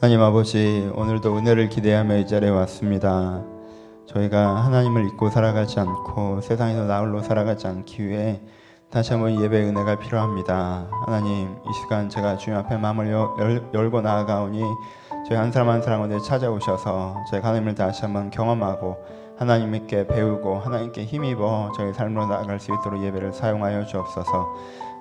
하나님 아버지 오늘도 은혜를 기대하며 이 자리에 왔습니다. 저희가 하나님을 잊고 살아가지 않고 세상에서 나홀로 살아가지 않기 위해 다시 한번 예배 은혜가 필요합니다. 하나님 이 시간 제가 주님 앞에 마음을 열, 열고 나아가오니 저희 한 사람 한 사람 오늘 찾아오셔서 저희 하나님을 다시 한번 경험하고 하나님께 배우고 하나님께 힘입어 저희 삶으로 나아갈 수 있도록 예배를 사용하여 주옵소서.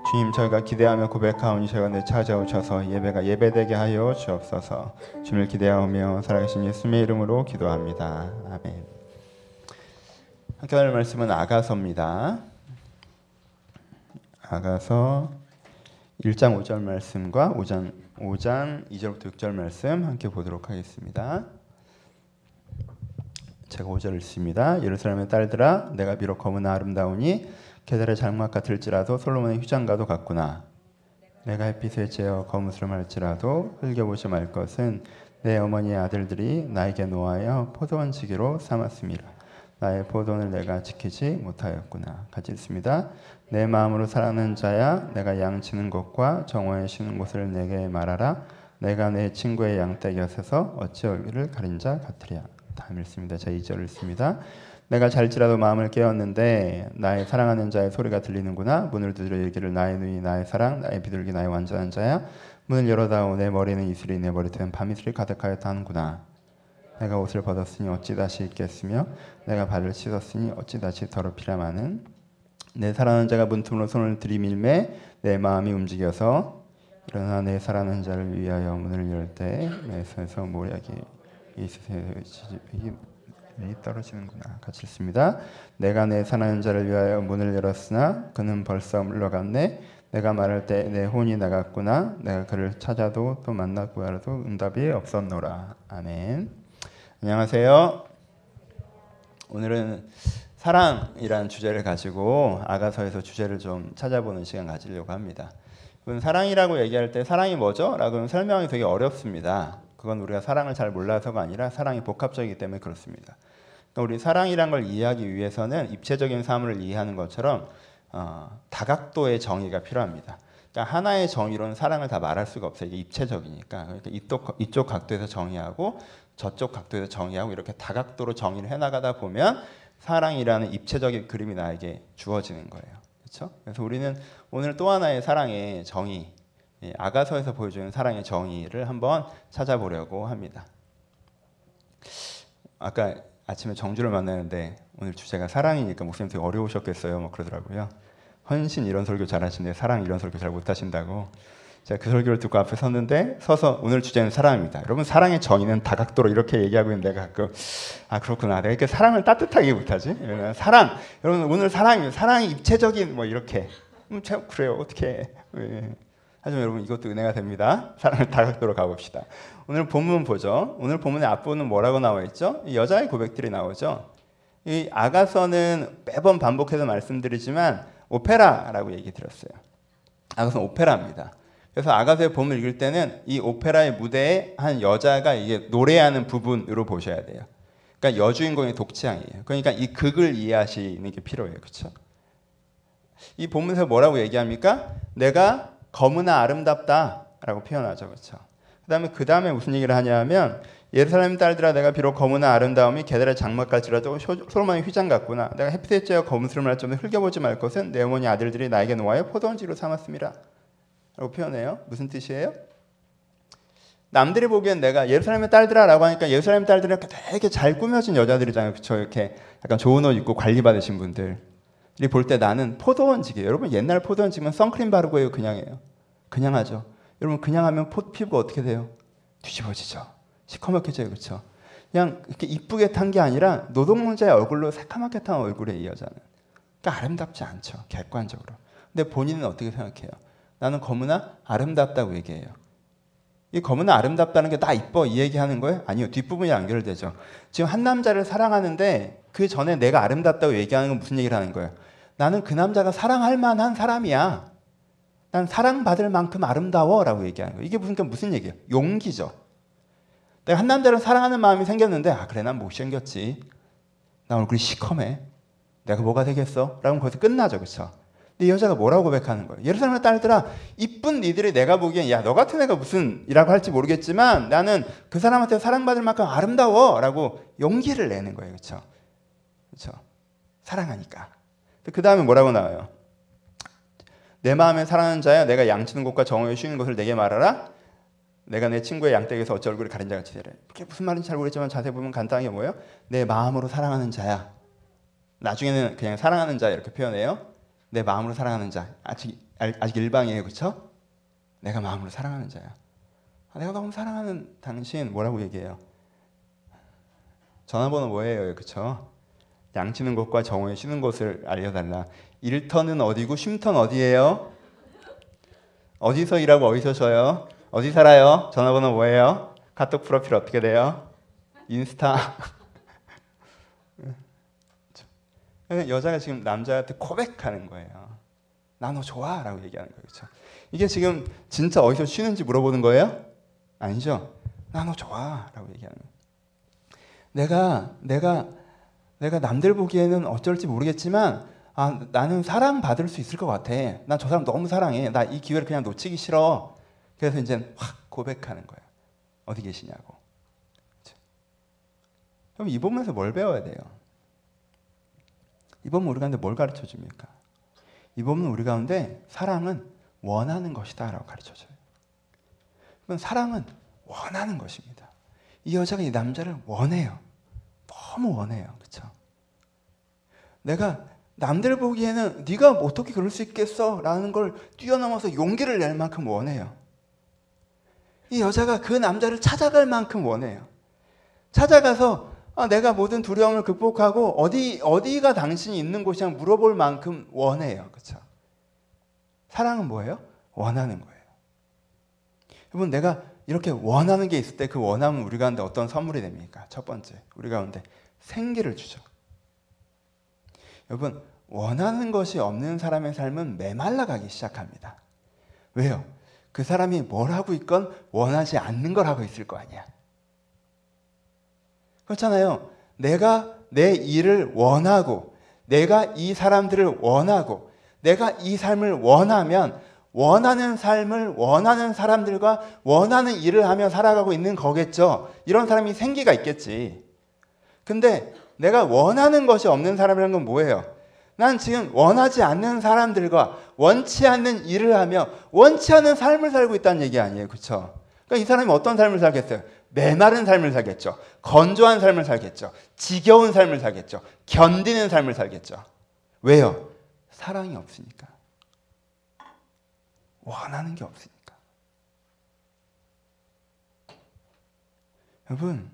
주님 저희가 기대하며 고백하오니 저희가 내 찾아오셔서 예배가 예배되게 하여 주옵소서. 주님을 기대하며 살아계신 예수님의 이름으로 기도합니다. 아멘. 함께 할 말씀은 아가서입니다. 아가서 1장 5절 말씀과 5장 5장 2절부터 6절 말씀 함께 보도록 하겠습니다. 제가 5절 읽습니다. 예루살렘의 딸들아 내가 비록 검은 아름다우니 계달의 장막 같을지라도 솔로몬의 휴장가도 같구나. 내가 햇빛에 쬐어 거무스름 할지라도 흘겨보지 말 것은 내 어머니의 아들들이 나에게 놓아여 포도원 지기로 삼았습니다. 나의 포도원을 내가 지키지 못하였구나. 같이 읽습니다. 내 마음으로 사랑하는 자야 내가 양치는 곳과 정오에 쉬는 곳을 내게 말하라. 내가 내 친구의 양떼 곁에서 어찌 얼굴을 가린 자 같으랴. 다음 읽습니다. 자 2절 읽습니다. 내가 잘지라도 마음을 깨었는데 나의 사랑하는 자의 소리가 들리는구나. 문을 두드려 이기를 나의 눈이 나의 사랑 나의 비둘기 나의 완전한 자야. 문을 열어다오. 내 머리는 이슬이 내 머리털은 밤이슬이 가득하였다 하는구나. 내가 옷을 벗었으니 어찌 다시 입겠으며 내가 발을 씻었으니 어찌 다시 더럽히라마는 내 사랑하는 자가 문틈으로 손을 들이밀매 내 마음이 움직여서 일어나 내 사랑하는 자를 위하여 문을 열 때 내 손에서 모략이 있으세요 이 떨어지는구나. 같이 읽습니다. 내가 내 사랑하는 자를 위하여 문을 열었으나 그는 벌써 물러갔네. 내가 말할 때 내 혼이 나갔구나. 내가 그를 찾아도 또 만나 구하라도 응답이 없었노라. 아멘. 안녕하세요. 오늘은 사랑이라는 주제를 가지고 아가서에서 주제를 좀 찾아보는 시간 가지려고 합니다. 사랑이라고 얘기할 때 사랑이 뭐죠? 라고 설명이 되게 어렵습니다. 그건 우리가 사랑을 잘 몰라서가 아니라 사랑이 복합적이기 때문에 그렇습니다. 그러니까 우리 사랑이란 걸 이해하기 위해서는 입체적인 사물을 이해하는 것처럼 어, 다각도의 정의가 필요합니다. 그러니까 하나의 정의로는 사랑을 다 말할 수가 없어요. 이게 입체적이니까. 그러니까 이쪽, 이쪽 각도에서 정의하고 저쪽 각도에서 정의하고 이렇게 다각도로 정의를 해나가다 보면 사랑이라는 입체적인 그림이 나에게 주어지는 거예요. 그렇죠? 그래서 우리는 오늘 또 하나의 사랑의 정의, 아가서에서 보여주는 사랑의 정의를 한번 찾아보려고 합니다. 아까 아침에 정주를 만나는데 오늘 주제가 사랑이니까 목사님 되게 어려우셨겠어요. 뭐 그러더라고요. 헌신 이런 설교 잘하시는데 사랑 이런 설교 잘 못하신다고. 제가 그 설교를 듣고 앞에 섰는데 서서 오늘 주제는 사랑입니다. 여러분 사랑의 정의는 다각도로 이렇게 얘기하고 있는데 가끔 아 그렇구나 내가 이렇게 사랑을 따뜻하게 못하지? 사랑 여러분 오늘 사랑이 사랑이 입체적인 뭐 이렇게 음, 참 그래요 어떻게 예. 하지만 여러분 이것도 은혜가 됩니다. 사랑을 다각도로 가봅시다. 오늘 본문 보죠. 오늘 본문의 앞부분은 뭐라고 나와 있죠? 여자의 고백들이 나오죠. 이 아가서는 매번 반복해서 말씀드리지만 오페라라고 얘기 드렸어요. 아가서는 오페라입니다. 그래서 아가서의 본문 읽을 때는 이 오페라의 무대에 한 여자가 이게 노래하는 부분으로 보셔야 돼요. 그러니까 여주인공의 독창이에요. 그러니까 이 극을 이해하시는 게 필요해요. 그렇죠? 이 본문에서 뭐라고 얘기합니까? 내가 검으나 아름답다라고 표현하죠. 그렇죠? 그다음에 그 다음에 무슨 얘기를 하냐면 예루살렘 딸들아 내가 비록 검으나 아름다움이 게달의 장막같지라도 솔로몬의 휘장 같구나. 내가 햇빛에 쬐어 검은스름을 할 정도 흘겨보지 말 것은 내 어머니 아들들이 나에게 놓아여 포도원지로 삼았습니다. 라고 표현해요. 무슨 뜻이에요? 남들이 보기엔 내가 예루살렘의 딸들아라고 하니까 예루살렘 딸들이 되게 잘 꾸며진 여자들이잖아요. 그렇죠? 이렇게 약간 좋은 옷 입고 관리 받으신 분들. 볼때 나는 포도원지기 여러분 옛날 포도원지면 선크림 바르고 해요. 그냥 해요. 그냥 하죠. 여러분 그냥 하면 포, 피부가 어떻게 돼요? 뒤집어지죠. 시커멓게져요. 그렇죠? 그냥 이렇게 이쁘게 탄 게 아니라 노동자의 얼굴로 새까맣게 탄 얼굴에 이 여자는. 그러니까 아름답지 않죠. 객관적으로. 근데 본인은 어떻게 생각해요? 나는 검으나 아름답다고 얘기해요. 이 검은 아름답다는 게 나 이뻐 이 얘기하는 거예요? 아니요. 뒷부분이 연결되죠. 지금 한 남자를 사랑하는데 그 전에 내가 아름답다고 얘기하는 건 무슨 얘기를 하는 거예요? 나는 그 남자가 사랑할 만한 사람이야. 난 사랑받을 만큼 아름다워라고 얘기하는 거예요. 이게 무슨 무슨 얘기예요? 용기죠. 내가 한 남자를 사랑하는 마음이 생겼는데 아 그래 난 못생겼지. 나 얼굴이 시커매. 내가 뭐가 되겠어? 라고 거기서 끝나죠. 그렇죠? 근데 이 여자가 뭐라고 고백하는 거예요? 예루살렘의 딸들아, 이쁜 니들이 내가 보기엔 야 너 같은 애가 무슨 이라고 할지 모르겠지만 나는 그 사람한테 사랑받을 만큼 아름다워 라고 용기를 내는 거예요, 그렇죠? 그렇죠? 사랑하니까. 그 다음에 뭐라고 나와요? 내 마음에 사랑하는 자야, 내가 양치는 곳과 정오에 쉬는 곳을 내게 말하라. 내가 내 친구의 양떼에서 어찌 얼굴이 가린 자같이 되래. 그게 무슨 말인지 잘 모르겠지만 자세히 보면 간단하게 뭐예요? 내 마음으로 사랑하는 자야. 나중에는 그냥 사랑하는 자 이렇게 표현해요. 내 마음으로 사랑하는 자. 아직 아직 일방이에요, 그렇죠? 내가 마음으로 사랑하는 자야. 아, 내가 너무 사랑하는 당신 뭐라고 얘기해요? 전화번호 뭐예요, 그렇죠? 양치는 곳과 정오에 쉬는 곳을 알려달라. 일터는 어디고 쉼터는 어디예요? 어디서 일하고 어디서 쉬어요? 어디 살아요? 전화번호 뭐예요? 카톡 프로필 어떻게 돼요? 인스타. 여자가 지금 남자한테 고백하는 거예요. 나 너 좋아라고 얘기하는 거예요. 그렇죠? 이게 지금 진짜 어디서 쉬는지 물어보는 거예요? 아니죠. 나 너 좋아라고 얘기하는 거예요. 내가 내가 내가 남들 보기에는 어쩔지 모르겠지만 아, 나는 사랑 받을 수 있을 것 같아. 난 저 사람 너무 사랑해. 나 이 기회를 그냥 놓치기 싫어. 그래서 이제 확 고백하는 거예요. 어디 계시냐고. 그럼 이 부분에서 뭘 배워야 돼요? 이 부분 우리 가운데 뭘 가르쳐 줍니까? 이 부분 우리 가운데 사랑은 원하는 것이다 라고 가르쳐 줘요. 그럼 사랑은 원하는 것입니다. 이 여자가 이 남자를 원해요. 너무 원해요. 내가 남들 보기에는 네가 어떻게 그럴 수 있겠어 라는 걸 뛰어넘어서 용기를 낼 만큼 원해요. 이 여자가 그 남자를 찾아갈 만큼 원해요. 찾아가서 아, 내가 모든 두려움을 극복하고 어디 어디가 당신이 있는 곳이냐 물어볼 만큼 원해요. 그렇죠? 사랑은 뭐예요? 원하는 거예요. 여러분 내가 이렇게 원하는 게 있을 때 그 원함은 우리 가운데 어떤 선물이 됩니까? 첫 번째, 우리 가운데 생기를 주죠. 여러분, 원하는 것이 없는 사람의 삶은 메말라 가기 시작합니다. 왜요? 그 사람이 뭘 하고 있건 원하지 않는 걸 하고 있을 거 아니야. 그렇잖아요. 내가 내 일을 원하고, 내가 이 사람들을 원하고, 내가 이 삶을 원하면 원하는 삶을 원하는 사람들과 원하는 일을 하며 살아가고 있는 거겠죠. 이런 사람이 생기가 있겠지. 근데 내가 원하는 것이 없는 사람이라는 건 뭐예요? 난 지금 원하지 않는 사람들과 원치 않는 일을 하며 원치 않는 삶을 살고 있다는 얘기 아니에요. 그렇죠? 그러니까 이 사람이 어떤 삶을 살겠어요? 메마른 삶을 살겠죠. 건조한 삶을 살겠죠. 지겨운 삶을 살겠죠. 견디는 삶을 살겠죠. 왜요? 사랑이 없으니까. 원하는 게 없으니까. 여러분,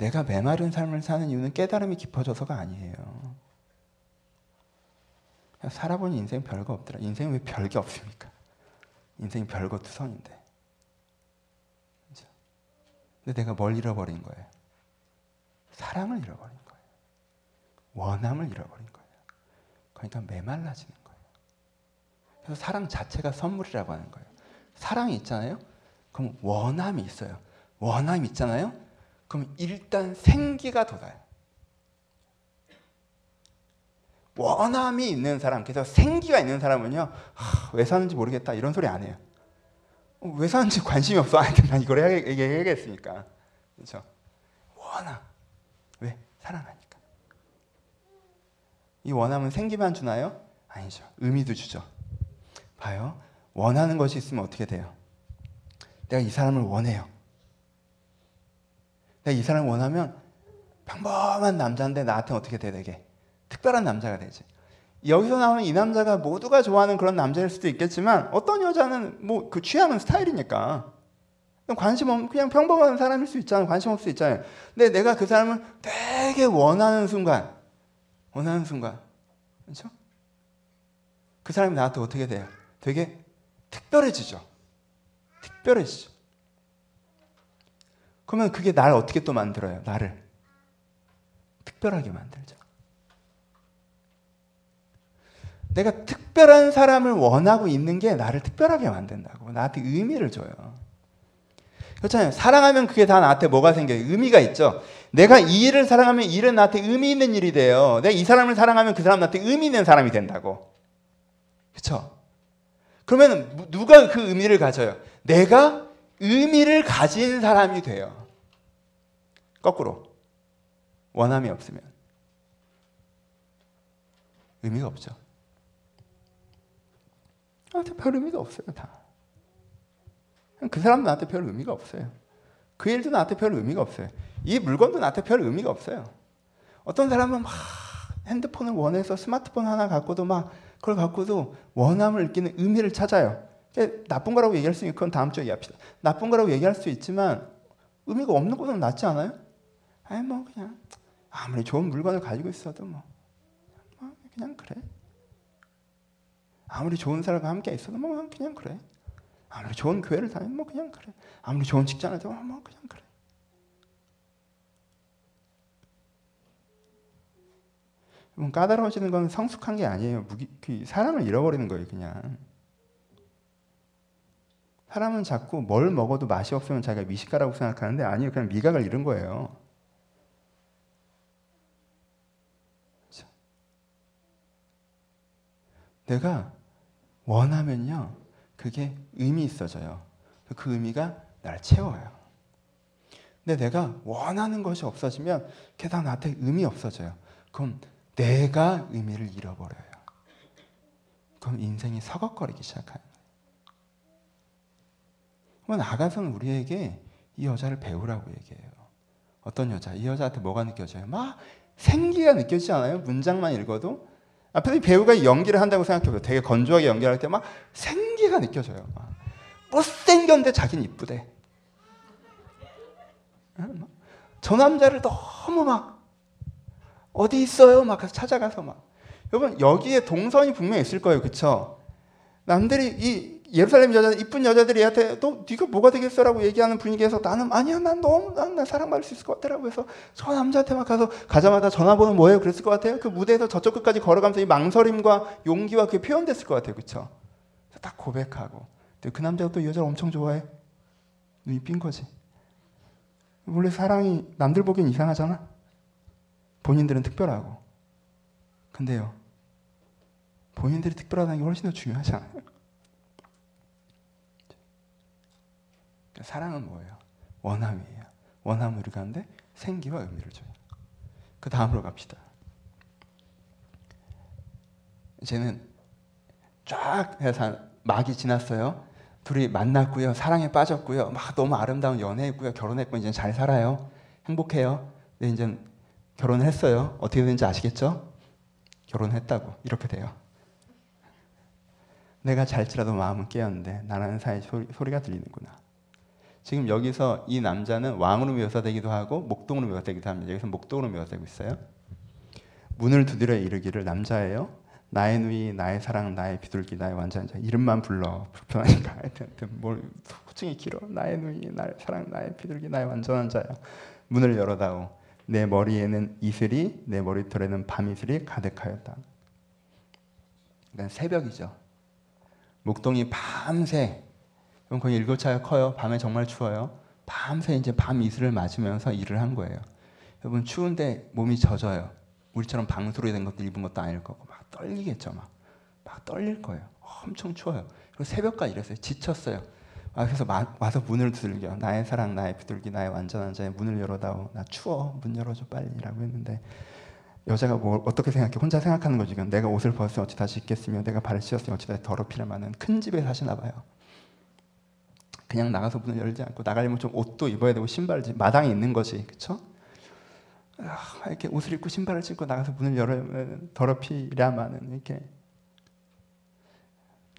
내가 메마른 삶을 사는 이유는 깨달음이 깊어져서가 아니에요. 살아보니 인생 별거 없더라. 인생은 왜 별게 없습니까? 인생이 별거 투성인데. 그죠? 근데 내가 뭘 잃어버린 거예요? 사랑을 잃어버린 거예요. 원함을 잃어버린 거예요. 그러니까 메말라지는 거예요. 그래서 사랑 자체가 선물이라고 하는 거예요. 사랑이 있잖아요. 그럼 원함이 있어요. 원함이 있잖아요. 그럼 일단 생기가 돋아요. 원함이 있는 사람, 그래서 생기가 있는 사람은요, 하, 왜 사는지 모르겠다 이런 소리 안 해요. 어, 왜 사는지 관심이 없어. 아, 난 이걸 해야, 해야겠으니까. 그렇죠? 원함. 왜? 사랑하니까. 이 원함은 생기만 주나요? 아니죠. 의미도 주죠. 봐요. 원하는 것이 있으면 어떻게 돼요? 내가 이 사람을 원해요. 내가 이 사람을 원하면 평범한 남자인데 나한테 어떻게 돼 되게 특별한 남자가 되지. 여기서 나오는 이 남자가 모두가 좋아하는 그런 남자일 수도 있겠지만 어떤 여자는 뭐 그 취하는 스타일이니까 관심 없 그냥 평범한 사람일 수 있잖아요. 관심 없을 수 있잖아요. 근데 내가 그 사람을 되게 원하는 순간 원하는 순간 그렇죠? 그 사람이 나한테 어떻게 돼요? 되게 특별해지죠. 특별해지죠. 그러면 그게 나를 어떻게 또 만들어요? 나를 특별하게 만들죠. 내가 특별한 사람을 원하고 있는 게 나를 특별하게 만든다고. 나한테 의미를 줘요. 그렇잖아요. 사랑하면 그게 다 나한테 뭐가 생겨요? 의미가 있죠. 내가 이 일을 사랑하면 이 일은 나한테 의미 있는 일이 돼요. 내가 이 사람을 사랑하면 그 사람 나한테 의미 있는 사람이 된다고. 그렇죠? 그러면 누가 그 의미를 가져요? 내가 의미를 가진 사람이 돼요. 거꾸로 원함이 없으면 의미가 없죠. 나한테 별 의미가 없어요, 다. 그 사람도 나한테 별 의미가 없어요. 그 일도 나한테 별 의미가 없어요. 이 물건도 나한테 별 의미가 없어요. 어떤 사람은 막 핸드폰을 원해서 스마트폰 하나 갖고도 막 그걸 갖고도 원함을 느끼는 의미를 찾아요. 나쁜 거라고 얘기할 수 있는 그건 다음 주에 얘기합시다. 나쁜 거라고 얘기할 수 있지만 의미가 없는 것은 낫지 않아요? 아니 뭐 그냥 아무리 좋은 물건을 가지고 있어도 뭐, 뭐 그냥 그래. 아무리 좋은 사람과 함께 있어도 뭐 그냥 그래. 아무리 좋은 교회를 다니면 뭐 그냥 그래. 아무리 좋은 직장을 다니면 뭐 그냥 그래. 여러분 까다로워지는 건 성숙한 게 아니에요. 무기, 그 사랑을 잃어버리는 거예요, 그냥. 사람은 자꾸 뭘 먹어도 맛이 없으면 자기가 미식가라고 생각하는데 아니요, 그냥 미각을 잃은 거예요. 내가 원하면요, 그게 의미 있어져요. 그 의미가 날 채워요. 근데 내가 원하는 것이 없어지면 게다가 나한테 의미 없어져요. 그럼 내가 의미를 잃어버려요. 그럼 인생이 서걱거리기 거예요. 그러면 아가서는 우리에게 이 여자를 배우라고 얘기해요. 어떤 여자? 이 여자한테 뭐가 느껴져요? 막 생기가 느껴지지 않아요? 문장만 읽어도? 앞에서 배우가 연기를 한다고 생각해보세요. 되게 건조하게 연기할 때 막 생기가 느껴져요. 막. 못생겼는데 자기는 이쁘대. 저 남자를 너무 막 어디 있어요? 막 찾아가서 막 여러분 여기에 동선이 분명히 있을 거예요, 그렇죠? 남들이 이 예루살렘 여자 이쁜 여자들이 한테 너 네가 뭐가 되겠어라고 얘기하는 분위기에서 나는 아니야 난 너무 난, 난 사랑받을 수 있을 것 같다라고 해서 저 남자한테 막 가서 가자마자 전화번호 뭐예요? 그랬을 것 같아요. 그 무대에서 저쪽 끝까지 걸어가면서 이 망설임과 용기와 그게 표현됐을 것 같아요. 그렇죠 딱 고백하고. 그 남자가 또 이 여자를 엄청 좋아해. 눈이 삔 거지. 원래 사랑이 남들 보기엔 이상하잖아. 본인들은 특별하고. 근데요, 본인들이 특별하다는 게 훨씬 더 중요하잖아요. 그러니까 사랑은 뭐예요? 원함이에요. 원함을 가는데 생기와 의미를 줘요. 그 다음으로 갑시다. 이제는 쫙 해서 막이 지났어요. 둘이 만났고요. 사랑에 빠졌고요. 막 너무 아름다운 연애했고요. 결혼했고 이제 잘 살아요. 행복해요. 근데 이제 결혼을 했어요. 어떻게 되는지 아시겠죠? 결혼했다고 이렇게 돼요. 내가 잘지라도 마음은 깨었는데 나라는 사이 소리, 가 들리는구나. 지금 여기서 이 남자는 왕으로 묘사되기도 하고 목동으로 묘사되기도 합니다. 여기서 목동으로 묘사되고 있어요. 문을 두드려 이르기를 남자예요. 나의 누이, 나의 사랑, 나의 비둘기, 나의 완전자. 이름만 불러 불편하니까 하여튼 뭘 호칭이 길어. 나의 누이, 나의 사랑, 나의 비둘기, 나의 완전한 자야. 문을 열어다오. 내 머리에는 이슬이 내 머리털에는 밤이슬이 가득하였다. 그러니까 새벽이죠. 목동이 밤새 그럼 거의 일교차가 커요. 밤에 정말 추워요. 밤새 이제 밤 이슬을 맞으면서 일을 한 거예요. 여러분 추운데 몸이 젖어요. 우리처럼 방수로 된 것도 입은 것도 아닐 거고 막 떨리겠죠. 막, 막 떨릴 거예요. 엄청 추워요. 그리고 새벽까지 일했어요. 지쳤어요. 아, 그래서 마, 와서 문을 두들겨. 나의 사랑, 나의 비둘기, 나의 완전한 자의 문을 열어다오. 나 추워. 문 열어줘 빨리라고 했는데 여자가 뭐 어떻게 생각해? 혼자 생각하는 거지. 내가 옷을 벗으면 어찌 다시 입겠으며 내가 발을 씻었으면 어찌 다시 더럽히려 마는 큰 집에 사시나 봐요. 그냥 나가서 문을 열지 않고 나가려면 좀 옷도 입어야 되고 신발을 마당에 있는 거지, 그렇죠? 아, 이렇게 옷을 입고 신발을 신고 나가서 문을 열으면 더럽히려마는 이렇게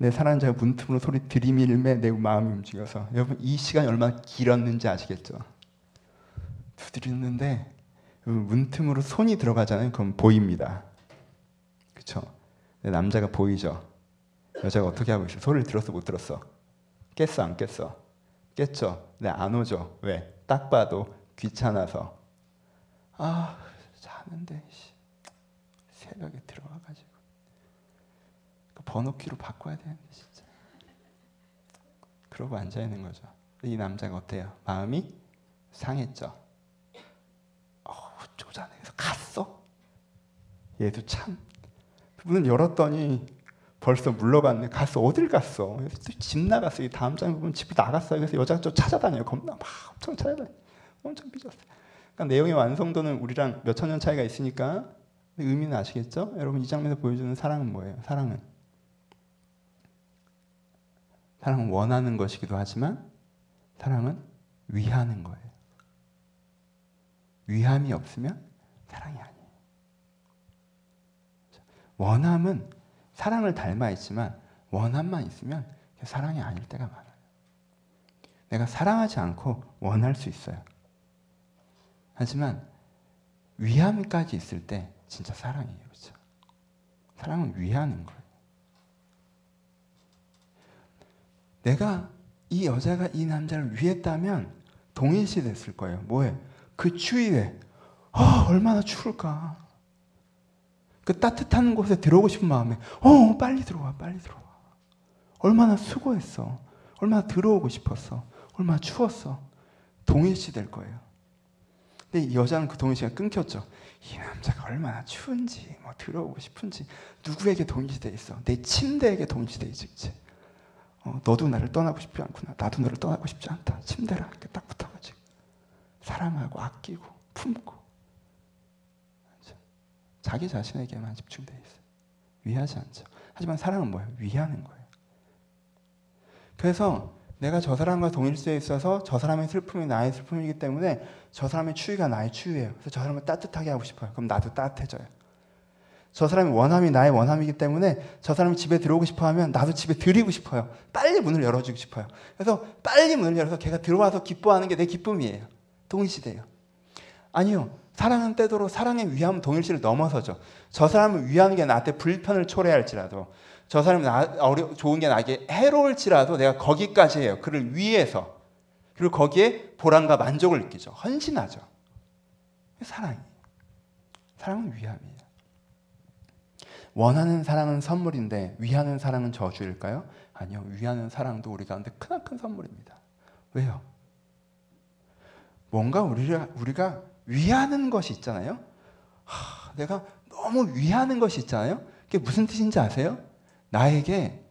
내 사랑하는 자가 문틈으로 소리 들이밀매 내 마음이 움직여서 여러분 이 시간이 얼마나 길었는지 아시겠죠? 두드리는데 문틈으로 손이 들어가잖아요. 그럼 보입니다. 그렇죠? 남자가 보이죠. 여자가 어떻게 하고 있어? 소리를 들었어 못 들었어? 깼어 안 깼어? 깼죠. 근데 안 오죠. 왜? 딱 봐도 귀찮아서. 아 자는데 새벽에 들어와 가지고. 번호키로 바꿔야 되는데 진짜. 그러고 앉아 있는 거죠. 이 남자가 어때요? 마음이 상했죠. 어, 쪼잔해서 갔어. 얘도 참 문을 열었더니 벌써 물러갔네. 갔어. 어딜 갔어? 집 나갔어. 이 다음 장에 보면 집이 나갔어요. 그래서 여자가 좀 찾아다녀요. 겁나 막 엄청 찾아다녀. 엄청 삐졌어요. 그러니까 내용의 완성도는 우리랑 몇천 년 차이가 있으니까 의미는 아시겠죠? 여러분 이 장면에서 보여주는 사랑은 뭐예요? 사랑은 사랑은 원하는 것이기도 하지만 사랑은 위하는 거예요. 위함이 없으면 사랑이 아니에요. 원함은 사랑을 닮아 있지만 원함만 있으면 사랑이 아닐 때가 많아요. 내가 사랑하지 않고 원할 수 있어요. 하지만 위함까지 있을 때 진짜 사랑이에요. 그렇죠? 사랑은 위하는 거예요. 내가 이 여자가 이 남자를 위했다면 동일시 됐을 거예요. 뭐해? 그 추위에 아, 얼마나 추울까. 그 따뜻한 곳에 들어오고 싶은 마음에 어, 빨리 들어와. 빨리 들어와. 얼마나 수고했어. 얼마나 들어오고 싶었어. 얼마나 추웠어. 동일시 될 거예요. 근데 이 여자는 그 동일시가 끊겼죠. 이 남자가 얼마나 추운지, 뭐 들어오고 싶은지, 누구에게 동일시돼 있어? 내 침대에게 동일시돼 있지. 어, 너도 나를 떠나고 싶지 않구나. 나도 너를 떠나고 싶지 않다. 침대랑 이렇게 딱 붙어가지고 사랑하고 아끼고 품고 자기 자신에게만 집중돼 있어요. 위하지 않죠. 하지만 사랑은 뭐예요? 위하는 거예요. 그래서 내가 저 사람과 동일시에 있어서 저 사람의 슬픔이 나의 슬픔이기 때문에 저 사람의 추위가 나의 추위예요. 그래서 저 사람을 따뜻하게 하고 싶어요. 그럼 나도 따뜻해져요. 저 사람의 원함이 나의 원함이기 때문에 저 사람이 집에 들어오고 싶어 하면 나도 집에 들이고 싶어요. 빨리 문을 열어주고 싶어요. 그래서 빨리 문을 열어서 걔가 들어와서 기뻐하는 게 내 기쁨이에요. 동일시돼요. 아니요. 사랑은 때도록 사랑의 위함 동일시를 넘어서죠. 저 사람을 위하는 게 나한테 불편을 초래할지라도 저 사람이 나, 어려, 좋은 게 나에게 해로울지라도 내가 거기까지 해요. 그를 위해서. 그리고 거기에 보람과 만족을 느끼죠. 헌신하죠. 사랑이. 사랑은 위함이에요. 원하는 사랑은 선물인데 위하는 사랑은 저주일까요? 아니요. 위하는 사랑도 우리 가운데 크나큰 선물입니다. 왜요? 뭔가 우리가, 우리가 위하는 것이 있잖아요. 하, 내가 너무 위하는 것이 있잖아요. 그게 무슨 뜻인지 아세요? 나에게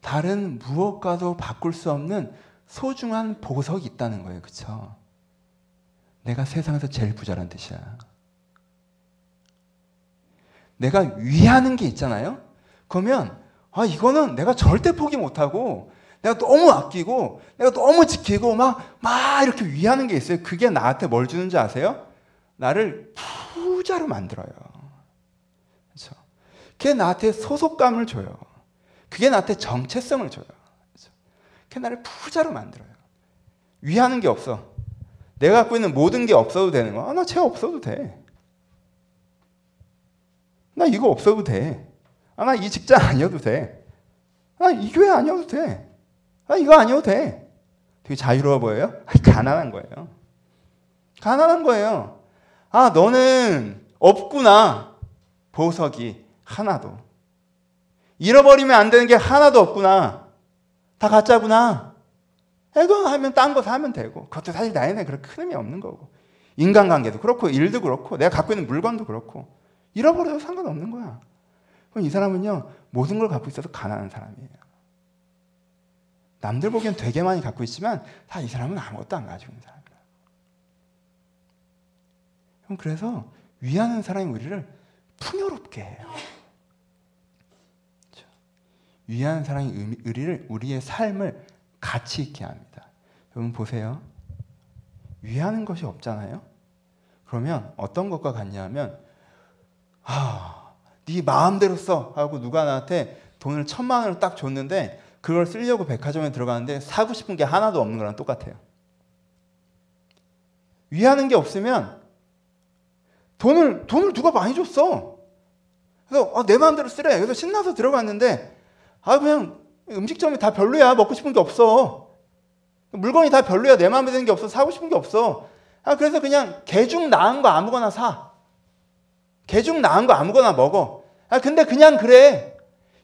다른 무엇과도 바꿀 수 없는 소중한 보석이 있다는 거예요. 그쵸? 내가 세상에서 제일 부자란 뜻이야. 내가 위하는 게 있잖아요? 그러면, 아, 이거는 내가 절대 포기 못하고, 내가 너무 아끼고, 내가 너무 지키고, 막, 막 이렇게 위하는 게 있어요. 그게 나한테 뭘 주는지 아세요? 나를 부자로 만들어요. 그게 나한테 소속감을 줘요. 그게 나한테 정체성을 줘요. 그게 나를 부자로 만들어요. 위하는 게 없어. 내가 갖고 있는 모든 게 없어도 되는 거야. 아, 나쟤 없어도 돼. 나 이거 없어도 돼. 아, 나 이 직장 아니어도 돼. 아, 이 교회 아니어도 돼. 아, 이거 아니어도 돼. 되게 자유로워 보여요? 가난한 거예요. 가난한 거예요. 아, 너는 없구나. 보석이. 하나도. 잃어버리면 안 되는 게 하나도 없구나. 다 가짜구나. 이거 하면 딴 거 사면 되고. 그것도 사실 나에는 그렇게 큰 의미 없는 거고. 인간관계도 그렇고, 일도 그렇고, 내가 갖고 있는 물건도 그렇고. 잃어버려도 상관없는 거야. 그럼 이 사람은요, 모든 걸 갖고 있어서 가난한 사람이에요. 남들 보기엔 되게 많이 갖고 있지만, 다 이 사람은 아무것도 안 가지고 있는 사람이야. 그래서 위하는 사람이 우리를 풍요롭게 해요. 위한 사랑의 의리를 우리의 삶을 가치 있게 합니다. 여러분 보세요. 위하는 것이 없잖아요. 그러면 어떤 것과 같냐면 아, 네 마음대로 써 하고 누가 나한테 돈을 천만 원을 딱 줬는데 그걸 쓰려고 백화점에 들어가는데 사고 싶은 게 하나도 없는 거랑 똑같아요. 위하는 게 없으면 돈을 돈을 누가 많이 줬어. 그래서 아, 내 마음대로 쓰래. 그래서 신나서 들어갔는데 아 그냥 음식점이 다 별로야. 먹고 싶은 게 없어. 물건이 다 별로야. 내 마음에 드는 게 없어. 사고 싶은 게 없어. 아 그래서 그냥 개중 나은 거 아무거나 사. 개중 나은 거 아무거나 먹어. 아 근데 그냥 그래.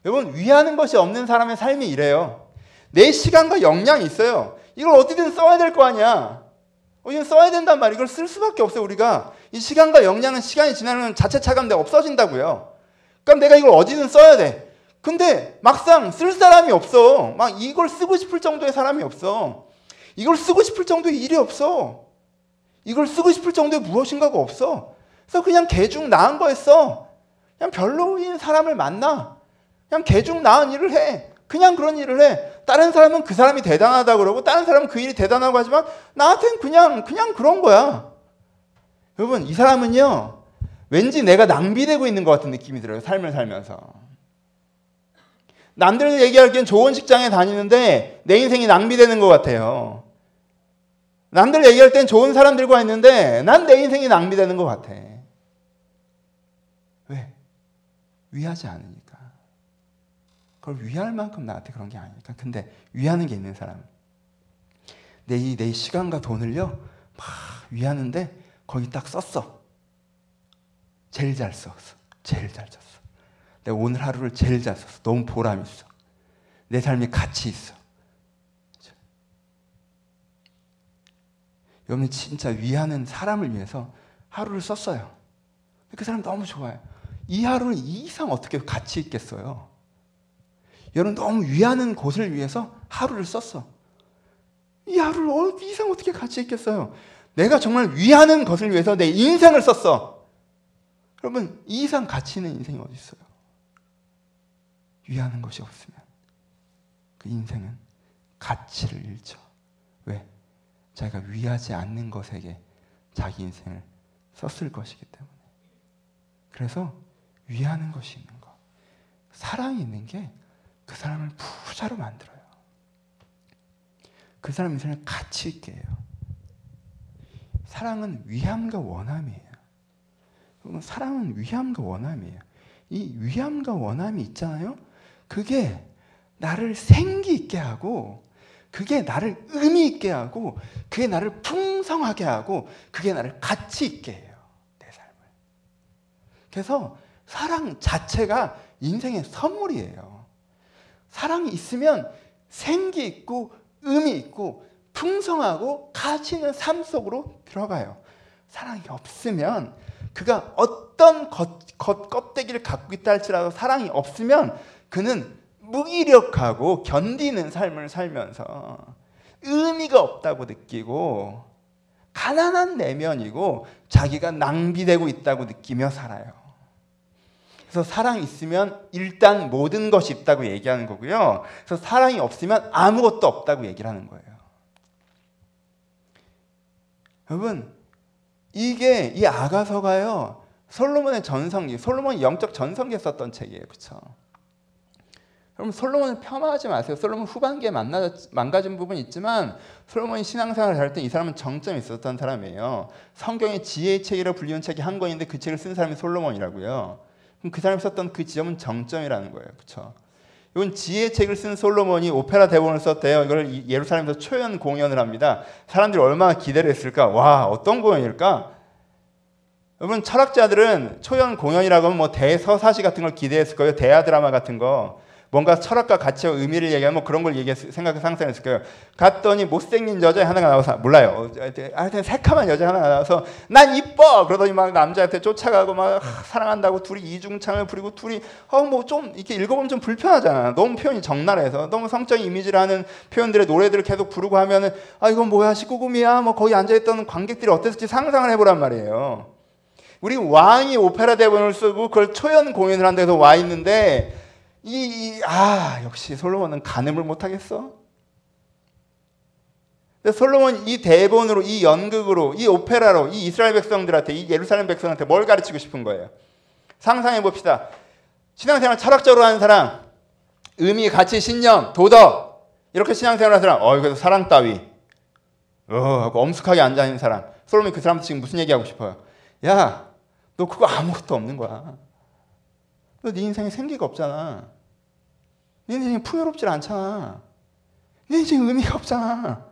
여러분 위하는 것이 없는 사람의 삶이 이래요. 내 시간과 역량이 있어요. 이걸 어디든 써야 될 거 아니야. 어디든 써야 된단 말이야. 이걸 쓸 수밖에 없어요, 우리가. 이 시간과 역량은 시간이 지나면 자체 차감돼 없어진다고요. 그럼 내가 이걸 어디든 써야 돼. 근데 막상 쓸 사람이 없어. 막 이걸 쓰고 싶을 정도의 사람이 없어. 이걸 쓰고 싶을 정도의 일이 없어. 이걸 쓰고 싶을 정도의 무엇인가가 없어. 그래서 그냥 개중 나은 거였어. 그냥 별로인 사람을 만나. 그냥 개중 나은 일을 해. 그냥 그런 일을 해. 다른 사람은 그 사람이 대단하다 그러고 다른 사람은 그 일이 대단하고 하지만 나한테는 그냥 그냥 그런 거야. 여러분 이 사람은요 왠지 내가 낭비되고 있는 것 같은 느낌이 들어요 삶을 살면서. 남들 얘기하기엔 좋은 직장에 다니는데 내 인생이 낭비되는 것 같아요. 남들 얘기할 땐 좋은 사람들과 있는데 난 내 인생이 낭비되는 것 같아. 왜? 위하지 않으니까. 그걸 위할 만큼 나한테 그런 게 아니니까. 근데 위하는 게 있는 사람. 내, 이, 내 시간과 돈을요, 막 위하는데 거기 딱 썼어. 제일 잘 썼어. 제일 잘 썼어. 내가 오늘 하루를 제일 잘 썼어. 너무 보람 있어. 내 삶이 가치 있어. 여러분 진짜 위하는 사람을 위해서 하루를 썼어요. 그 사람 너무 좋아요. 이 하루는 이 이상 어떻게 가치 있겠어요? 여러분 너무 위하는 곳을 위해서 하루를 썼어. 이 하루를 어디 이상 어떻게 가치 있겠어요? 내가 정말 위하는 것을 위해서 내 인생을 썼어. 여러분 이 이상 가치 있는 인생이 어디 있어요? 위하는 것이 없으면 그 인생은 가치를 잃죠. 왜? 자기가 위하지 않는 것에게 자기 인생을 썼을 것이기 때문에. 그래서 위하는 것이 있는 것, 사랑이 있는 게 그 사람을 부자로 만들어요. 그 사람 인생을 가치 있게 해요. 사랑은 위함과 원함이에요. 사랑은 위함과 원함이에요. 이 위함과 원함이 있잖아요. 그게 나를 생기 있게 하고 그게 나를 의미 있게 하고 그게 나를 풍성하게 하고 그게 나를 가치 있게 해요. 내 삶을. 그래서 사랑 자체가 인생의 선물이에요. 사랑이 있으면 생기 있고 의미 있고 풍성하고 가치 있는 삶 속으로 들어가요. 사랑이 없으면 그가 어떤 겉, 겉 껍데기를 갖고 있다 할지라도 사랑이 없으면 그는 무기력하고 견디는 삶을 살면서 의미가 없다고 느끼고 가난한 내면이고 자기가 낭비되고 있다고 느끼며 살아요. 그래서 사랑이 있으면 일단 모든 것이 있다고 얘기하는 거고요. 그래서 사랑이 없으면 아무것도 없다고 얘기를 하는 거예요. 여러분, 이게 이 아가서가요. 솔로몬의 전성기, 솔로몬이 영적 전성기에 썼던 책이에요. 그렇죠? 여러분 솔로몬을 폄하하지 마세요. 솔로몬 후반기에 만나, 망가진 부분이 있지만 솔로몬이 신앙생활을 할 때 이 사람은 정점이 있었던 사람이에요. 성경의 지혜의 책이라 불리는 책이 한 권인데 그 책을 쓴 사람이 솔로몬이라고요. 그럼 그 사람이 썼던 그 지점은 정점이라는 거예요. 그렇죠? 이건 지혜 책을 쓴 솔로몬이 오페라 대본을 썼대요. 이걸 예루살렘에서 초연 공연을 합니다. 사람들이 얼마나 기대를 했을까? 와, 어떤 공연일까? 여러분 철학자들은 초연 공연이라고 하면 뭐 대서사시 같은 걸 기대했을 거예요. 대하 드라마 같은 거. 뭔가 철학과 가치와 의미를 얘기하면 뭐 그런 걸 얘기 생각해 상상했을 거예요. 갔더니 못생긴 여자 하나가 나와서 몰라요. 하여튼 새카만 여자 하나 가 나와서 난 이뻐 그러더니 막 남자한테 쫓아가고 막 사랑한다고 둘이 이중창을 부리고 둘이 어 뭐 좀 이렇게 읽어보면 좀 불편하잖아. 너무 표현이 적나라해서 너무 성적인 이미지를 하는 표현들의 노래들을 계속 부르고 하면은 아 이건 뭐야 식구금이야 뭐 거기 앉아있던 관객들이 어땠을지 상상을 해보란 말이에요. 우리 왕이 오페라 대본을 쓰고 그걸 초연 공연을 한 데서 와 있는데 이, 이, 아, 역시 솔로몬은 가늠을 못하겠어? 솔로몬 이 대본으로, 이 연극으로, 이 오페라로, 이 이스라엘 백성들한테, 이 예루살렘 백성한테 뭘 가르치고 싶은 거예요? 상상해 봅시다. 신앙생활 철학적으로 하는 사람, 의미, 가치, 신념, 도덕, 이렇게 신앙생활 하는 사람, 어, 이거 사랑 따위, 어, 하고 엄숙하게 앉아있는 사람. 솔로몬이 그 사람한테 지금 무슨 얘기하고 싶어요? 야, 너 그거 아무것도 없는 거야. 네 인생에 생기가 없잖아. 네 인생이 풍요롭질 않잖아. 네 인생 의미가 없잖아.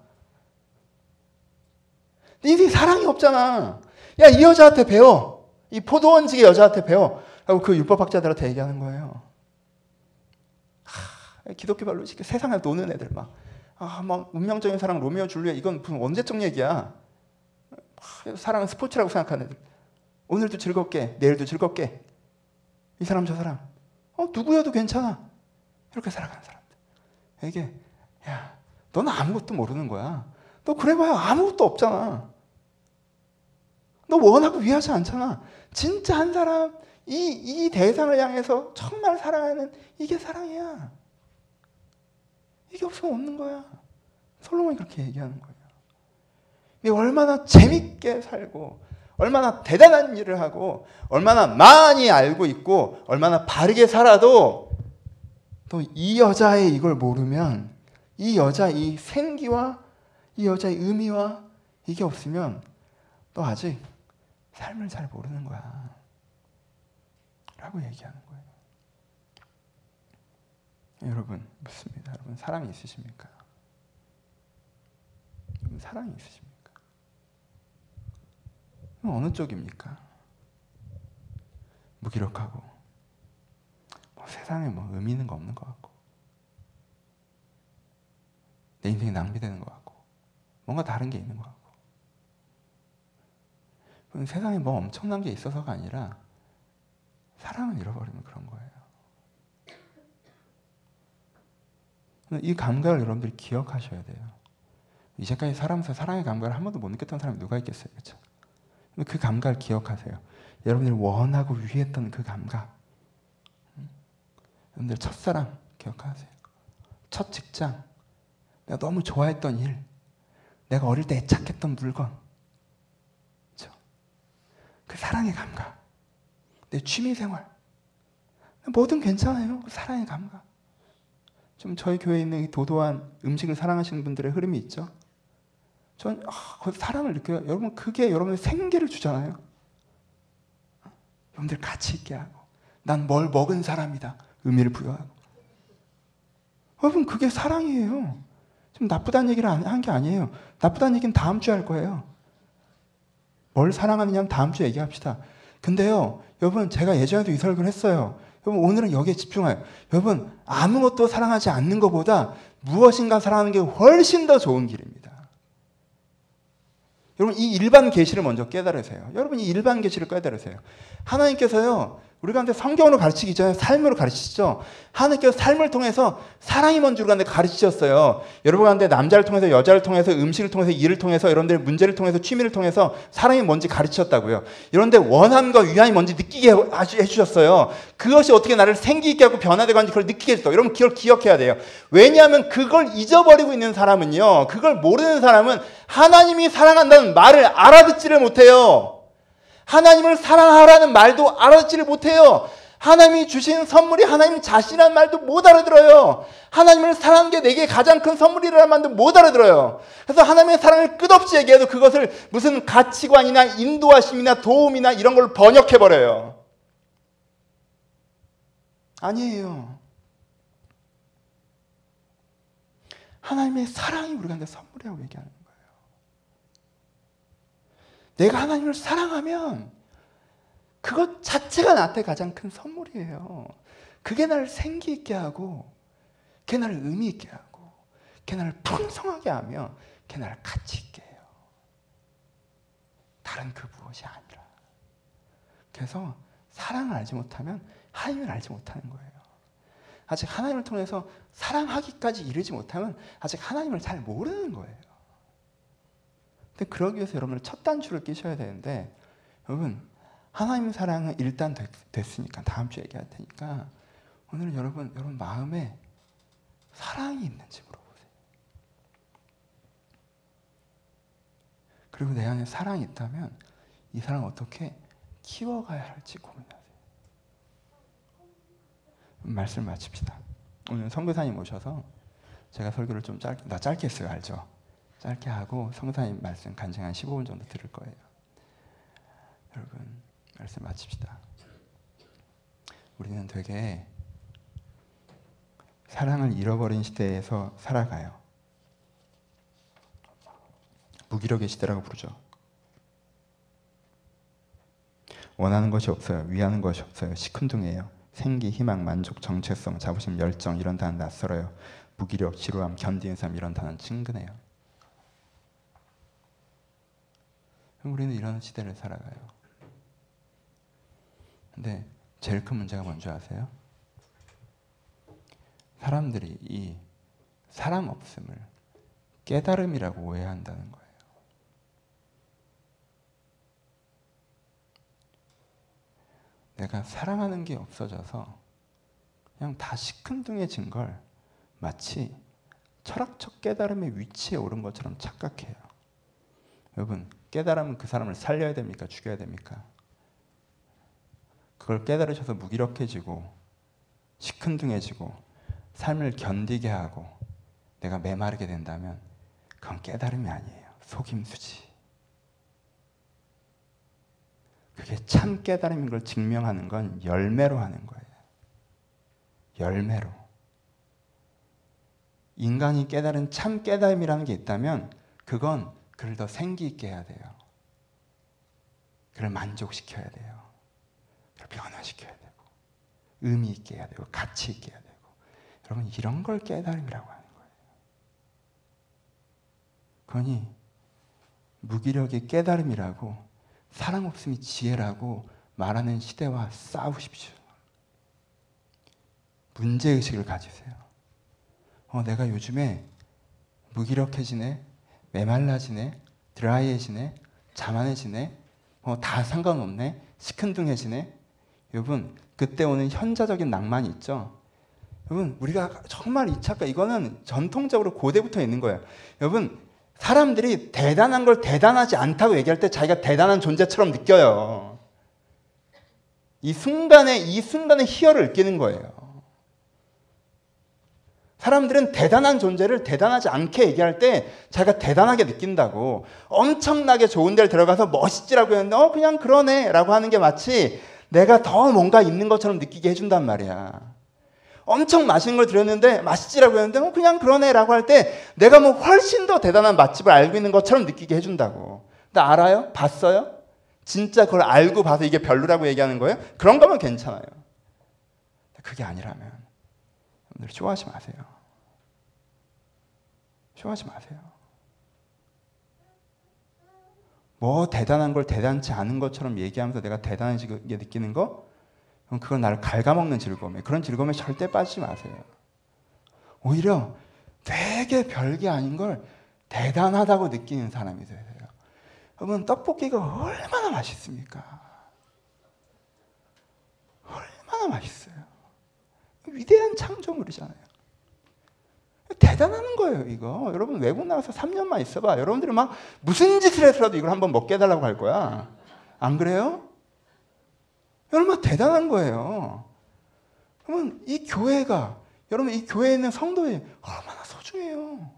네 인생 사랑이 없잖아. 야, 이 여자한테 배워. 이 포도원직의 여자한테 배워. 라고 그 율법학자들한테 얘기하는 거예요. 하, 기독교 발로 세상에 노는 애들 막. 아, 뭐 운명적인 사랑 로미오 줄리엣 이건 무슨 언제적 얘기야? 아, 사랑은 스포츠라고 생각하는 애들. 오늘도 즐겁게, 내일도 즐겁게. 이 사람 저 사람. 어, 누구여도 괜찮아. 이렇게 살아가는 사람들. 이게 야, 너는 아무것도 모르는 거야. 너 그래봐야 아무것도 없잖아. 너 원하고 위하지 않잖아. 진짜 한 사람, 이, 이 대상을 향해서 정말 사랑하는 이게 사랑이야. 이게 없으면 없는 거야. 솔로몬이 그렇게 얘기하는 거예요. 얼마나 재밌게 살고, 얼마나 대단한 일을 하고, 얼마나 많이 알고 있고, 얼마나 바르게 살아도, 또 이 여자의 이걸 모르면, 이 여자 이 생기와 이 여자의 의미와 이게 없으면, 또 아직 삶을 잘 모르는 거야. 라고 얘기하는 거예요. 여러분, 묻습니다. 여러분, 사랑이 있으십니까? 여러분, 사랑이 있으십니까? 어느 쪽입니까? 무기력하고, 뭐 세상에 뭐 의미 있는 거 없는 것 같고, 내 인생이 낭비되는 것 같고, 뭔가 다른 게 있는 것 같고, 세상에 뭐 엄청난 게 있어서가 아니라 사랑을 잃어버리면 그런 거예요. 이 감각을 여러분들이 기억하셔야 돼요. 이제까지 살아면서 사랑의 감각을 한 번도 못 느꼈던 사람이 누가 있겠어요, 그렇죠? 그 감각을 기억하세요. 여러분들이 원하고 위했던 그 감각. 여러분들 첫사랑 기억하세요. 첫 직장, 내가 너무 좋아했던 일, 내가 어릴 때 애착했던 물건, 그렇죠? 그 사랑의 감각, 내 취미 생활, 뭐든 괜찮아요. 그 사랑의 감각. 좀 저희 교회에 있는 도도한 음식을 사랑하시는 분들의 흐름이 있죠. 전 아, 그 사랑을 느껴요. 여러분 그게 여러분의 생계를 주잖아요. 여러분들 같이 있게 하고 난 뭘 먹은 사람이다. 의미를 부여하고. 여러분 그게 사랑이에요. 좀 나쁘다는 얘기를 한 게 아니에요. 나쁘다는 얘기는 다음 주에 할 거예요. 뭘 사랑하느냐는 다음 주에 얘기합시다. 근데요, 여러분 제가 예전에도 이 설교를 했어요. 여러분 오늘은 여기에 집중해요. 여러분 아무것도 사랑하지 않는 것보다 무엇인가 사랑하는 게 훨씬 더 좋은 길입니다. 여러분 이 일반 계시를 먼저 깨달으세요. 여러분 이 일반 계시를 깨달으세요. 하나님께서요. 우리가 한테 성경으로 가르치기 전에 삶으로 가르치시죠. 하나님께서 삶을 통해서 사랑이 뭔지를 한테 가르치셨어요. 여러분한테 남자를 통해서 여자를 통해서 음식을 통해서 일을 통해서 여러분들 문제를 통해서 취미를 통해서 사랑이 뭔지 가르치셨다고요. 여러분들 원함과 위안이 뭔지 느끼게 해주셨어요. 그것이 어떻게 나를 생기 있게 하고 변화되고 하는지 그걸 느끼게 해줬다. 여러분 그걸 기억해야 돼요. 왜냐하면 그걸 잊어버리고 있는 사람은요. 그걸 모르는 사람은 하나님이 사랑한다는 말을 알아듣지를 못해요. 하나님을 사랑하라는 말도 알아듣지를 못해요. 하나님이 주신 선물이 하나님 자신이라는 말도 못 알아들어요. 하나님을 사랑하는 게 내게 가장 큰 선물이라는 말도 못 알아들어요. 그래서 하나님의 사랑을 끝없이 얘기해도 그것을 무슨 가치관이나 인도하심이나 도움이나 이런 걸 번역해버려요. 아니에요. 하나님의 사랑이 우리한테 선물이라고 얘기하는 내가 하나님을 사랑하면 그것 자체가 나한테 가장 큰 선물이에요. 그게 나를 생기 있게 하고, 그게 나를 의미 있게 하고, 그게 나를 풍성하게 하며, 그게 나를 가치 있게 해요. 다른 그 무엇이 아니라. 그래서 사랑을 알지 못하면 하나님을 알지 못하는 거예요. 아직 하나님을 통해서 사랑하기까지 이르지 못하면 아직 하나님을 잘 모르는 거예요. 근데 그러기 위해서 여러분들 첫 단추를 끼셔야 되는데 여러분 하나님 사랑은 일단 됐, 으니까 다음 주에 얘기할 테니까 오늘은 여러분 여러분 마음에 사랑이 있는지 물어보세요. 그리고 내 안에 사랑이 있다면 이 사랑을 어떻게 키워가야 할지 고민하세요. 말씀 마칩시다. 오늘 선교사님 오셔서 제가 설교를 좀 짧게 나 짧게 했어요 알죠? 짧게 하고 성사님 말씀 간증 한 15분 정도 들을 거예요. 여러분 말씀 마칩시다. 우리는 되게 사랑을 잃어버린 시대에서 살아가요. 무기력의 시대라고 부르죠. 원하는 것이 없어요. 위하는 것이 없어요. 시큰둥해요. 생기, 희망, 만족, 정체성, 자부심, 열정 이런 단어 낯설어요. 무기력, 지루함, 견디는 삶 이런 단어는 친근해요. 우리는 이런 시대를 살아가요. 근데 제일 큰 문제가 뭔지 아세요? 사람들이 이 사랑 없음을 깨달음이라고 오해한다는 거예요. 내가 사랑하는 게 없어져서 그냥 다 시큰둥해진 걸 마치 철학적 깨달음의 위치에 오른 것처럼 착각해요. 여러분, 깨달으면 그 사람을 살려야 됩니까? 죽여야 됩니까? 그걸 깨달으셔서 무기력해지고 시큰둥해지고 삶을 견디게 하고 내가 메마르게 된다면 그건 깨달음이 아니에요. 속임수지. 그게 참 깨달음인 걸 증명하는 건 열매로 하는 거예요. 열매로. 인간이 깨달은 참 깨달음이라는 게 있다면 그건 그를 더 생기 있게 해야 돼요. 그를 만족시켜야 돼요. 그를 변화시켜야 되고 의미 있게 해야 되고 가치 있게 해야 되고 여러분 이런 걸 깨달음이라고 하는 거예요. 그러니 무기력이 깨달음이라고 사랑 없음이 지혜라고 말하는 시대와 싸우십시오. 문제의식을 가지세요. 어, 내가 요즘에 무기력해지네, 메말라지네, 드라이해지네, 자만해지네, 어, 다 상관없네, 시큰둥해지네. 여러분, 그때 오는 현자적인 낭만이 있죠? 여러분, 우리가 정말 이 착각, 이거는 전통적으로 고대부터 있는 거예요. 여러분, 사람들이 대단한 걸 대단하지 않다고 얘기할 때 자기가 대단한 존재처럼 느껴요. 이 순간에, 이 순간에 희열을 느끼는 거예요. 사람들은 대단한 존재를 대단하지 않게 얘기할 때 자기가 대단하게 느낀다고 엄청나게 좋은 데를 들어가서 멋있지라고 했는데 어 그냥 그러네 라고 하는 게 마치 내가 더 뭔가 있는 것처럼 느끼게 해준단 말이야. 엄청 맛있는 걸 드렸는데 맛있지라고 했는데 뭐 그냥 그러네 라고 할 때 내가 뭐 훨씬 더 대단한 맛집을 알고 있는 것처럼 느끼게 해준다고. 나 알아요? 봤어요? 진짜 그걸 알고 봐서 이게 별로라고 얘기하는 거예요? 그런 거면 괜찮아요. 그게 아니라면 여러분들 쇼하지 마세요. 쇼하지 마세요. 뭐 대단한 걸 대단치 않은 것처럼 얘기하면서 내가 대단해지게 느끼는 거 그럼 그건 나를 갉아먹는 즐거움이에요. 그런 즐거움에 절대 빠지지 마세요. 오히려 되게 별게 아닌 걸 대단하다고 느끼는 사람이 되세요. 여러분, 떡볶이가 얼마나 맛있습니까? 얼마나 맛있어요. 위대한 창조물이잖아요. 대단한 거예요, 이거. 여러분, 외국 나가서 3년만 있어봐. 여러분들이 막 무슨 짓을 해서라도 이걸 한번 먹게 해달라고 할 거야. 안 그래요? 얼마나 대단한 거예요. 그러면 이 교회가 여러분 이 교회에 있는 성도들이 얼마나 소중해요.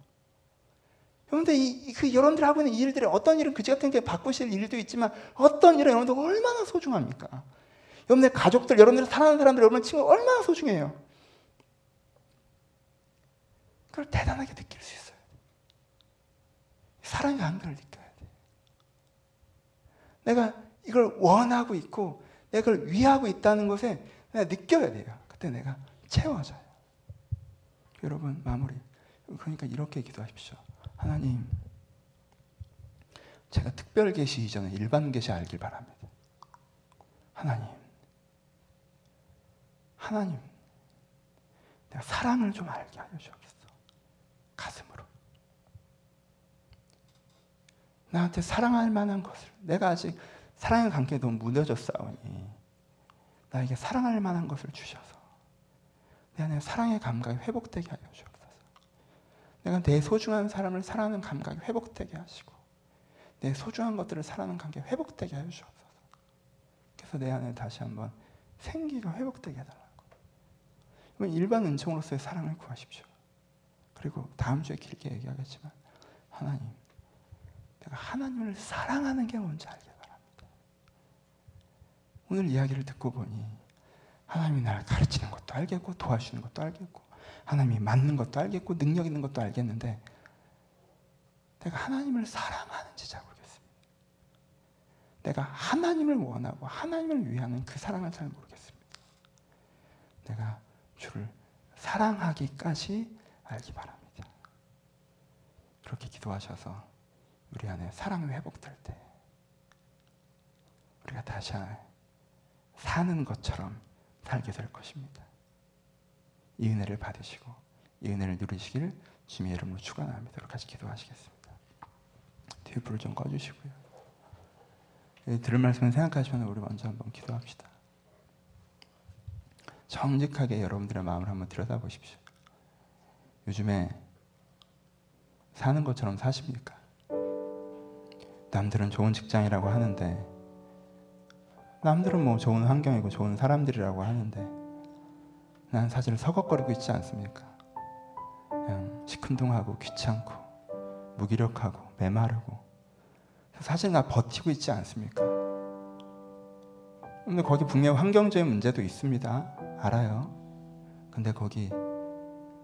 그런데 이, 그 여러분들 하고 있는 일들이 어떤 일은 그지 같은 게 바꾸실 일도 있지만 어떤 일은 여러분들 얼마나 소중합니까? 여러분들 가족들, 여러분들 사랑하는 사람들, 여러분 친구 얼마나 소중해요. 그걸 대단하게 느낄 수 있어요. 사랑의 감격을 느껴야 돼. 내가 이걸 원하고 있고 내가 그걸 위하고 있다는 것에 내가 느껴야 돼요. 그때 내가 채워져요. 여러분 마무리. 그러니까 이렇게 기도하십시오. 하나님, 제가 특별 계시 이전에 일반 계시 알길 바랍니다. 하나님, 하나님, 내가 사랑을 좀 알게 하여 주옵소서. 가슴으로. 나한테 사랑할 만한 것을 내가 아직 사랑의 관계에 너무 무뎌졌사오니 나에게 사랑할 만한 것을 주셔서 내 안에 사랑의 감각이 회복되게 하여 주옵소서. 내가 내 소중한 사람을 사랑하는 감각이 회복되게 하시고 내 소중한 것들을 사랑하는 관계 회복되게 하여 주옵소서. 그래서 내 안에 다시 한번 생기가 회복되게 해달라고. 일반 은총으로서의 사랑을 구하십시오. 그리고 다음 주에 길게 얘기하겠지만 하나님, 내가 하나님을 사랑하는 게 뭔지 알게 오늘 이야기를 듣고 보니 하나님이 나를 가르치는 것도 알겠고 도와주시는 것도 알겠고 하나님이 맞는 것도 알겠고 능력 있는 것도 알겠는데 내가 하나님을 사랑하는지 잘 모르겠습니다. 내가 하나님을 원하고 하나님을 위하는 그 사랑을 잘 모르겠습니다. 내가 주를 사랑하기까지 알기 바랍니다. 그렇게 기도하셔서 우리 안에 사랑이 회복될 때 우리가 다시 사는 것처럼 살게 될 것입니다. 이 은혜를 받으시고 이 은혜를 누리시길 주님의 이름으로 축원합니다. 같이 기도하시겠습니다. 불을 좀 꺼주시고요. 예, 들을 말씀을 생각하시면 우리 먼저 한번 기도합시다. 정직하게 여러분들의 마음을 한번 들여다보십시오. 요즘에 사는 것처럼 사십니까? 남들은 좋은 직장이라고 하는데 남들은 뭐 좋은 환경이고 좋은 사람들이라고 하는데 난 사실 서걱거리고 있지 않습니까? 그냥 시큰둥하고 귀찮고 무기력하고 메마르고 사실 나 버티고 있지 않습니까? 근데 거기 분명 환경적인 문제도 있습니다. 알아요. 근데 거기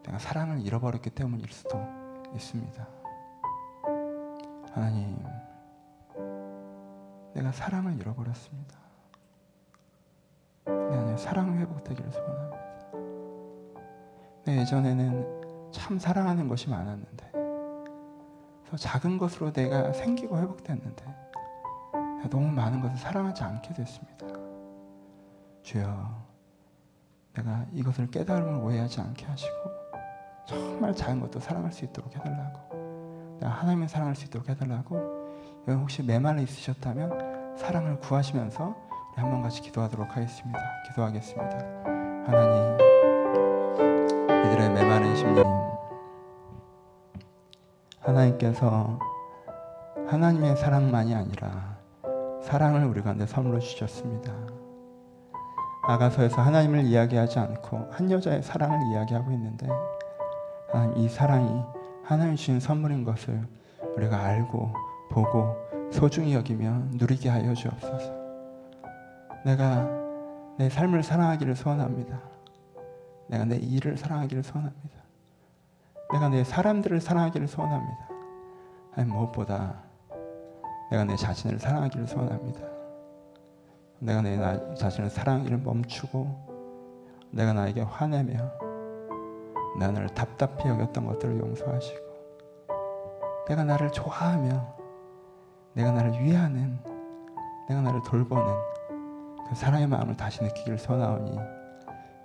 내가 사랑을 잃어버렸기 때문일 수도 있습니다. 하나님, 내가 사랑을 잃어버렸습니다. 내 사랑 회복되기를 소원합니다. 내 예전에는 참 사랑하는 것이 많았는데, 작은 것으로 내가 생기고 회복됐는데, 너무 많은 것을 사랑하지 않게 됐습니다. 주여, 내가 이것을 깨달음을 오해하지 않게 하시고, 정말 작은 것도 사랑할 수 있도록 해달라고, 내가 하나님의 사랑할 수 있도록 해달라고, 혹시 메말라 있으셨다면 사랑을 구하시면서 우리 한번 같이 기도하도록 하겠습니다. 기도하겠습니다. 하나님, 이들의 메마른 심령, 하나님께서 하나님의 사랑만이 아니라 사랑을 우리 가운데 선물로 주셨습니다. 아가서에서 하나님을 이야기하지 않고 한 여자의 사랑을 이야기하고 있는데 이 사랑이 하나님 주신 선물인 것을 우리가 알고 보고 소중히 여기며 누리게 하여 주옵소서. 내가 내 삶을 사랑하기를 소원합니다. 내가 내 일을 사랑하기를 소원합니다. 내가 내 사람들을 사랑하기를 소원합니다. 아니 무엇보다 내가 내 자신을 사랑하기를 소원합니다. 내가 내 나, 자신을 사랑하기를 멈추고 내가 나에게 화내며 내가 나를 답답히 여겼던 것들을 용서하시고 내가 나를 좋아하며 내가 나를 위하는 내가 나를 돌보는 그 사랑의 마음을 다시 느끼기를 소원하오니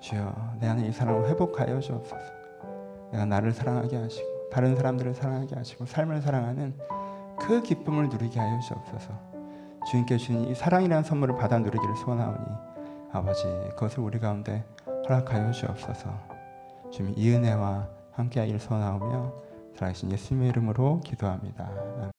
주여 내 안에 이 사랑을 회복하여 주옵소서. 내가 나를 사랑하게 하시고 다른 사람들을 사랑하게 하시고 삶을 사랑하는 그 기쁨을 누리게 하여 주옵소서. 주님께 주신 이 사랑이라는 선물을 받아 누리기를 소원하오니 아버지 그것을 우리 가운데 허락하여 주옵소서 주님 이 은혜와 함께하기를 소원하오며 살아계신 예수님의 이름으로 기도합니다.